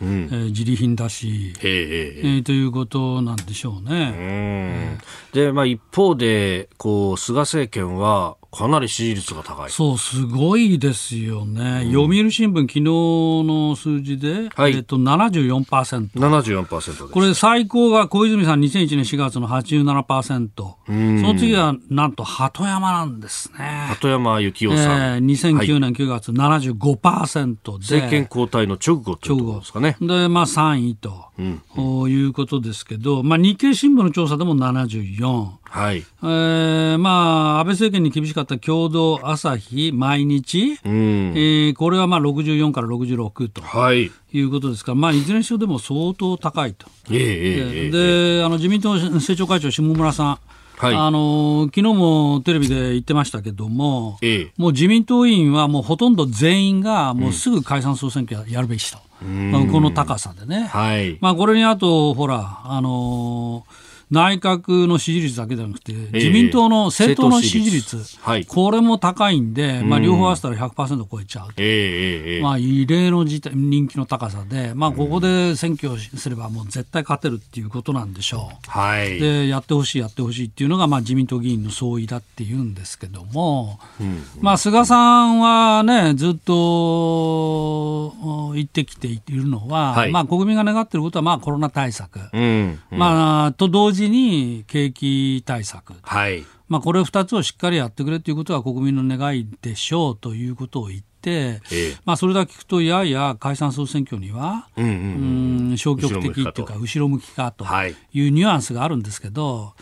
うん、えー、自利品だし、えー、ということなんでしょうね。えー、で、まあ、一方でこう菅政権はかなり支持率が高い。そう、すごいですよね。うん、読売新聞、昨日の数字で、はい、えっと、74%。74%です。これ、最高が小泉さん2001年4月の87%。その次は、なんと、鳩山なんですね。鳩山幸夫さん。えー、2009年9月75%で、はい、政権交代の直後ということですかね。で、まあ、3位と、うんうん、いうことですけど、まあ、日経新聞の調査でも74。はい。えー、まあ、安倍政権に厳しかった共同朝日、毎日、うん、えー、これはまあ64から66と、はい、いうことですから、まあ、いずれにしろでも相当高いと。えー、えー、で、あの自民党政調会長、下村さん。はい、あの昨日もテレビで言ってましたけども、ええ、もう自民党員はもうほとんど全員がもうすぐ解散総選挙やるべきと、うん、この高さでね、はい。まあ、これにあと、ほら、あのー内閣の支持率だけではなくて、自民党の政党の支持率、はい、これも高いんで、まあ、両方合わせたら100%超えちゃうと、えー、まあ、異例の人気の高さで、まあ、ここで選挙をすれば、もう絶対勝てるっていうことなんでしょう、はい、でやってほしい、やってほしいっていうのが、まあ、自民党議員の総意だっていうんですけども、まあ、菅さんはね、ずっと言ってきているのは、はい、まあ、国民が願っていることは、まあ、コロナ対策、まあ、と同時時に景気対策、はい。まあ、これ2つをしっかりやってくれということが国民の願いでしょうということを言って、ええ、まあ、それだけ聞くと、やや解散総選挙には、うん、うん、消極的っていうか、後ろ向きかと。い。うニュアンスがあるんですけど、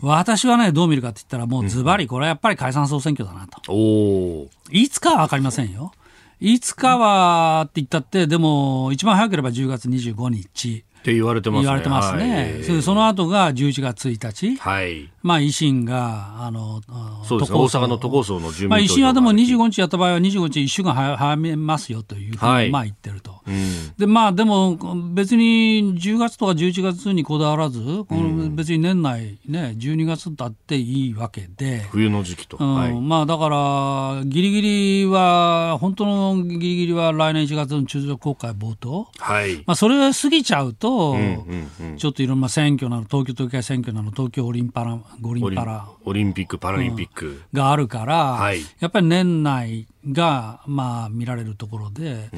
私はね、どう見るかって言ったら、もうズバリ、これはやっぱり解散総選挙だなと。うん、いつかは分かりませんよ。いつかはって言ったって、でも、一番早ければ10月25日。って言われてますね。言われてますね。はい、その後が11月1日。はい。まあ、維新が、あの、そうですね、大阪の都構想の住民まあ、維新はでも25日やった場合は25日1週間早めますよというふうに、まあ言ってると。うん、で、まあ、でも、別に10月とか11月にこだわらず、この別に年内ね、12月だっていいわけで。冬の時期と。うんはい、まあ、だから、ギリギリは、本当のギリギリは来年1月の中条公開冒頭。はい。まあ、それ過ぎちゃうと、ちょっといろんな選挙なの、東京都議会選挙なの、東京オリンパラ、五輪パラ。オリンピック・パラリンピック。があるから、はい、やっぱり年内が、まあ、見られるところで、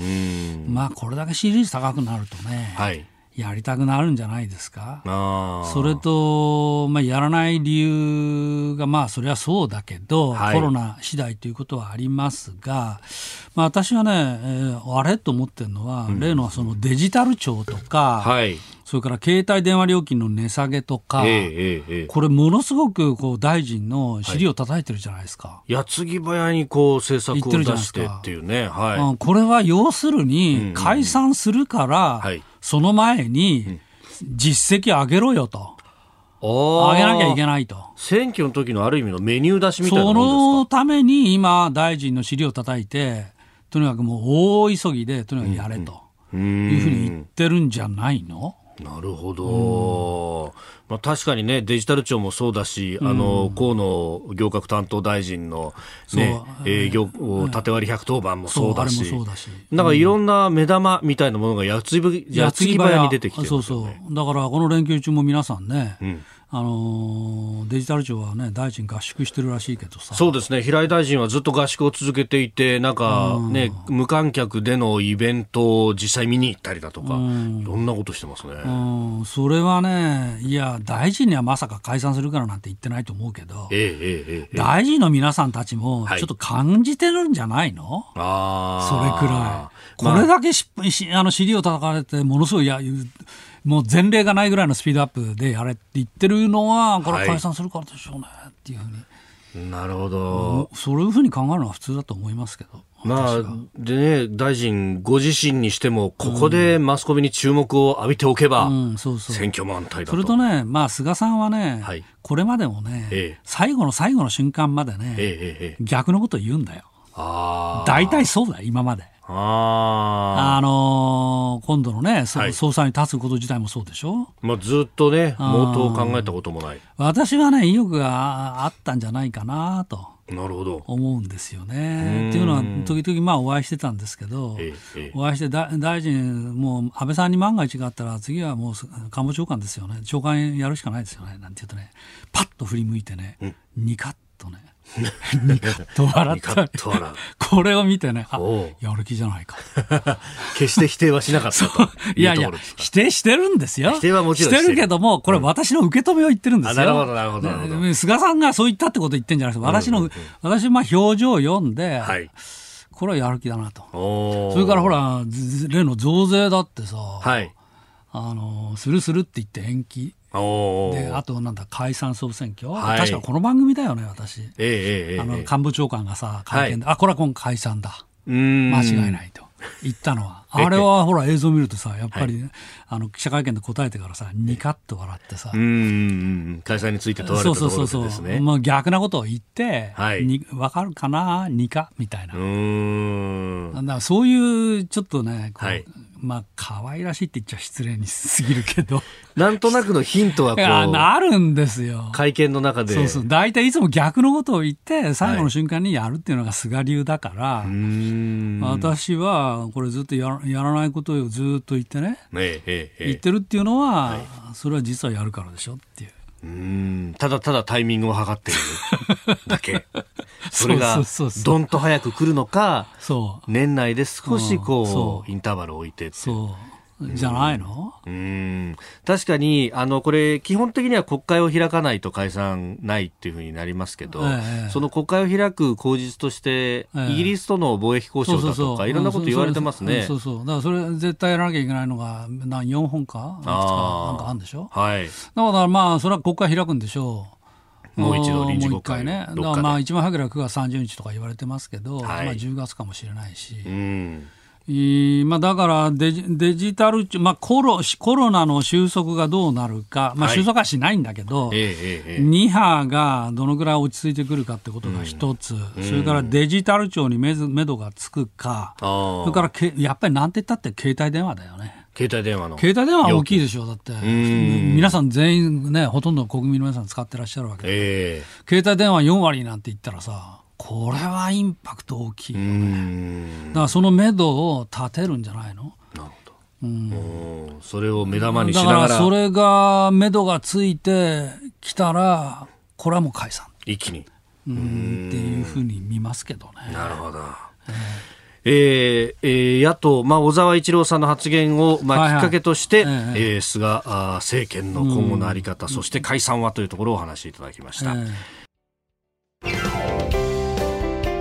まあ、これだけ支持率高くなるとね、はい、やりたくなるんじゃないですか？それと、まあ、やらない理由が、まあ、それはそうだけど、はい、コロナ次第ということはありますが、まあ、私はね、えー、あれと思ってるのは、うん、例のそのデジタル庁とか、はい、それから携帯電話料金の値下げとか、えーえー、これ、ものすごくこう大臣の尻を叩いてるじゃないですか。はい、矢継ぎ早にこう政策を出してっていうね、はい、これは要するに、解散するから、うんうんはいその前に実績上げろよと。上げなきゃいけないと。選挙の時のある意味のメニュー出しみたいなそのために今、大臣の尻を叩いて、とにかくもう大急ぎで、とにかくやれというふうに言ってるんじゃないの、なるほど、まあ、確かにね、デジタル庁もそうだし、うん、あの河野行革担当大臣の、ね、営業、縦割り110番もそうだし、なんかいろんな目玉みたいなものがやつぎ早に出てきて、ね、そうそう、だからこの連休中も皆さんね、うんあのデジタル庁はね、大臣合宿してるらしいけどさ。そうですね、平井大臣はずっと合宿を続けていて、なんかね、うん、無観客でのイベントを実際見に行ったりだとか、うん、いろんなことしてますね。うん、それはね、いや、大臣にはまさか解散するからなんて言ってないと思うけど、ええええ、大臣の皆さんたちも、ちょっと感じてるんじゃないの、はい、それくらい。これだけし、まあ、あの尻を叩かれて、ものすごいやもう前例がないぐらいのスピードアップでやれって言ってるのは、これは解散するからでしょうね、っていうふうに。なるほど。そういうふうに考えるのは普通だと思いますけど。まあ、でね、大臣ご自身にしても、ここでマスコミに注目を浴びておけば、選挙も安泰だと。それとね、まあ、菅さんはね、はい、これまでもね、ええ、最後の最後の瞬間までね、え、逆のこと言うんだよ。大体そうだよ、今まで。ああのー、今度のね、はい、総裁に立つこと自体もそうでしょ、まあ、ずっとね、冒頭考えたこともない。私はね、意欲があったんじゃないかなと。なるほど。思うんですよね。っていうのは時々まあお会いしてたんですけど、ええ、お会いして大臣もう安倍さんに万が一があったら次はもう官房長官ですよね。長官やるしかないですよね。なんて言うとねパッと振り向いてね、うん、ニカッとね ニカッと笑ったり。これを見てね、あ、やる気じゃないか。決して否定はしなかったと いやいや、否定してるんですよ。否定はもちろんしてるけども、これ私の受け止めを言ってるんですよ。なるほど、なるほど。菅さんがそう言ったってこと言ってんじゃなくて、私の、私、まあ表情を読んで、はい。これはやる気だなと。それからほら、例の増税だってさ、はい。あの、するするって言って延期。であとなんだ解散総選挙、はい、確かこの番組だよね私、えー、あの官房長官がさ会見で、はい、あこれは今回解散だ。間違いないと。言ったのは あれはほら映像見るとさやっぱり、はい、あの記者会見で答えてからさニカッと笑ってさ。うん解散について問われたところでですね。そうそうそうまあ、逆なことを言って、はい、に分かるかな？ニカ？みたいな。うん。だからそういうちょっとねこう、はい。まあ可愛らしいって言っちゃ失礼にすぎるけど。なんとなくのヒントはこうあるんですよ。会見の中で。そうそう。大体いつも逆のことを言って最後の瞬間にやるっていうのが菅流だから、はい、私はこれずっとややらないことをずっと言ってね、えええ、言ってるっていうのは、はい、それは実はやるからでしょっていう。うん。ただただタイミングを測っている だけ。それがどんと早く来るのか、年内で少しこう、インターバルを置いてそうじゃないの？うん。確かにあのこれ基本的には国会を開かないと解散ないっていうふうになりますけど、ええ、その国会を開く口実として、え、イギリスとの貿易交渉だとかいろんなこと言われてますね。そうそうだからそれ絶対やらなきゃいけないのが何4本か？あなんかあるんでしょ？はい。だからまあそれは国会開くんでしょう。もう一度臨時国会ね。まあ一番早ければ9月30日とか言われてますけど、はい、まあ10月かもしれないし。うんまあ、だからデジデジタル、まあコロ、コロナの収束がどうなるか、まあ、収束はしないんだけど、はい、2波がどのぐらい落ち着いてくるかってことが一つ、うん、それからデジタル庁にめめどがつくか、それからけやっぱりなんて言ったって携帯電話だよね。携帯電話の。携帯電話は大きいでしょうだって。皆さん全員ねほとんど国民の皆さん使ってらっしゃるわけで、えー、携帯電話4割なんて言ったらさこれはインパクト大きいよね。だからその目処を立てるんじゃないの？なるほど。うん、それを目玉にしながら。だからそれが目処がついてきたら、これはもう解散。一気に。うんっていうふうに見ますけどね。なるほど。えーえーえー、野党、まあ、小沢一郎さんの発言を、まあ、きっかけとして、はいはい、えー、菅あ政権の今後の在り方、うん、そして解散はというところをお話しいただきました。